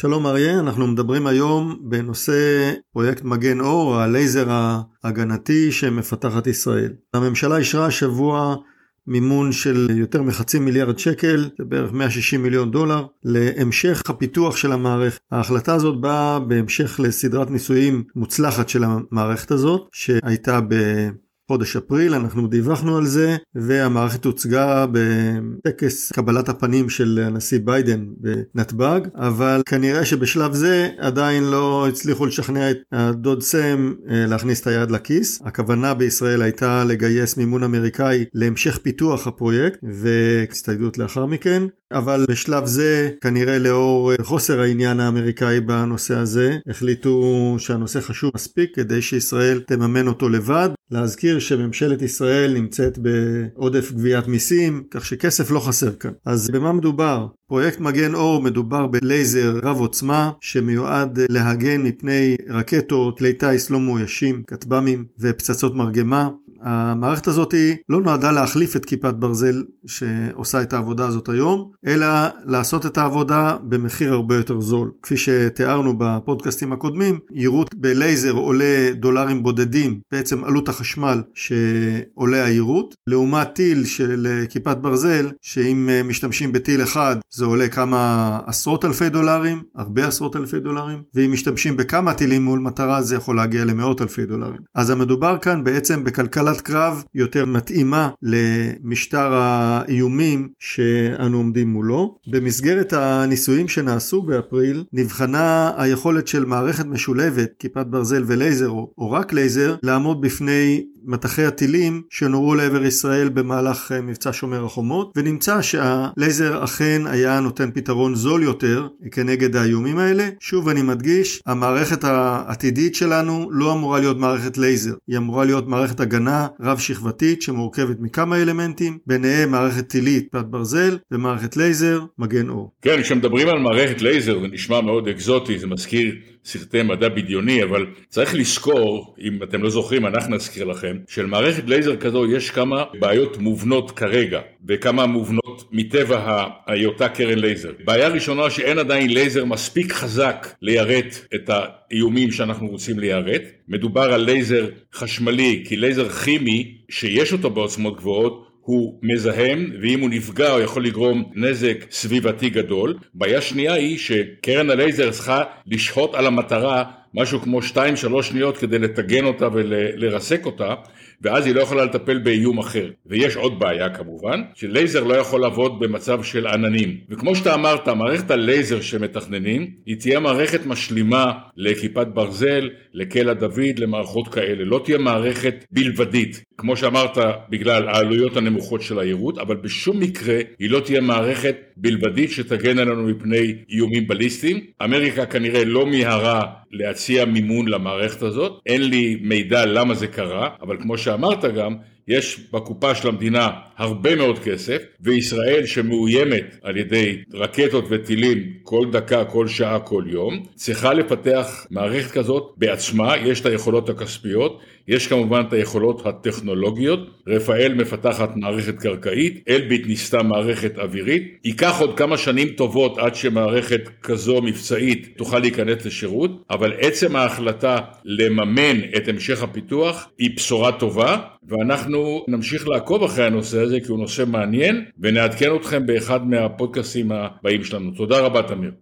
שלום אריה, אנחנו מדברים היום בנושא פרויקט מגן אור, הלייזר ההגנתי שמפתחת ישראל. הממשלה אישרה השבוע מימון של יותר מחצי מיליארד שקל, זה בערך 160 מיליון דולר, להמשך הפיתוח של המערכת. ההחלטה הזאת באה בהמשך לסדרת ניסויים מוצלחת של המערכת הזאת, שהייתה ב... חודש אפריל, אנחנו דיווחנו על זה, והמערכת הוצגה בטקס קבלת הפנים של הנשיא ביידן בנתב"ג, אבל כנראה שבשלב זה עדיין לא הצליחו לשכנע את הדוד סם אה, להכניס את היד לכיס. הכוונה בישראל הייתה לגייס מימון אמריקאי להמשך פיתוח הפרויקט והצטיידות לאחר מכן, אבל בשלב זה כנראה לאור חוסר העניין האמריקאי בנושא הזה החליטו שהנושא חשוב מספיק כדי שישראל תממן אותו לבד. להזכיר שממשלת ישראל נמצאת בעודף גביית מיסים כך שכסף לא חסר כאן. אז במה מדובר? פרויקט מגן אור מדובר בלייזר רב עוצמה שמיועד להגן מפני רקטות, כלי טיס לא מאוישים, כטב"מים ופצצות מרגמה. המערכת הזאת לא נועדה להחליף את כיפת ברזל שעושה את העבודה הזאת היום, אלא לעשות את העבודה במחיר הרבה יותר זול. כפי שתיארנו בפודקאסטים הקודמים, יירוט בלייזר עולה דולרים בודדים, בעצם עלות החשמל שעולה היירוט, לעומת טיל של כיפת ברזל, שאם משתמשים בטיל אחד זה עולה כמה עשרות אלפי דולרים, הרבה עשרות אלפי דולרים, ואם משתמשים בכמה טילים מול מטרה זה יכול להגיע למאות אלפי דולרים. אז המדובר כאן בעצם בכלכלה הפעלת קרב יותר מתאימה למשטר האיומים שאנו עומדים מולו. במסגרת הניסויים שנעשו באפריל נבחנה היכולת של מערכת משולבת, כיפת ברזל ולייזר או, או רק לייזר, לעמוד בפני מטחי הטילים שנורו לעבר ישראל במהלך אה, מבצע שומר החומות ונמצא שהלייזר אכן היה נותן פתרון זול יותר כנגד האיומים האלה. שוב אני מדגיש, המערכת העתידית שלנו לא אמורה להיות מערכת לייזר, היא אמורה להיות מערכת הגנה רב שכבתית שמורכבת מכמה אלמנטים, ביניהם מערכת טילית כיפת ברזל ומערכת לייזר מגן אור. כן, כשמדברים על מערכת לייזר זה נשמע מאוד אקזוטי, זה מזכיר סרטי מדע בדיוני, אבל צריך לזכור, אם אתם לא זוכרים, אנחנו נזכיר לכם, שלמערכת לייזר כזו יש כמה בעיות מובנות כרגע, וכמה מובנות מטבע היותה קרן לייזר. בעיה ראשונה שאין עדיין לייזר מספיק חזק ליירט את האיומים שאנחנו רוצים ליירט. מדובר על לייזר חשמלי, כי לייזר כימי, שיש אותו בעוצמות גבוהות, הוא מזהם ואם הוא נפגע הוא יכול לגרום נזק סביבתי גדול. בעיה שנייה היא שקרן הלייזר צריכה לשהות על המטרה משהו כמו 2-3 שניות כדי לטגן אותה ולרסק אותה ואז היא לא יכולה לטפל באיום אחר. ויש עוד בעיה כמובן, שלייזר לא יכול לעבוד במצב של עננים. וכמו שאתה אמרת, מערכת הלייזר שמתכננים, היא תהיה מערכת משלימה לכיפת ברזל, לקלע דוד, למערכות כאלה. לא תהיה מערכת בלבדית. כמו שאמרת, בגלל העלויות הנמוכות של היירוט, אבל בשום מקרה היא לא תהיה מערכת בלבדית שתגן עלינו מפני איומים בליסטיים. אמריקה כנראה לא מיהרה להציע מימון למערכת הזאת, אין לי מידע למה זה קרה, אבל כמו שאמרת גם, יש בקופה של המדינה הרבה מאוד כסף, וישראל שמאוימת על ידי רקטות וטילים כל דקה, כל שעה, כל יום, צריכה לפתח מערכת כזאת בעצמה, יש את היכולות הכספיות, יש כמובן את היכולות הטכנולוגיות, רפאל מפתחת מערכת קרקעית, אלביט ניסתה מערכת אווירית, ייקח עוד כמה שנים טובות עד שמערכת כזו מבצעית תוכל להיכנס לשירות, אבל עצם ההחלטה לממן את המשך הפיתוח היא בשורה טובה, ואנחנו נמשיך לעקוב אחרי הנושא הזה כי הוא נושא מעניין, ונעדכן אתכם באחד מהפודקאסים הבאים שלנו. תודה רבה תמיר.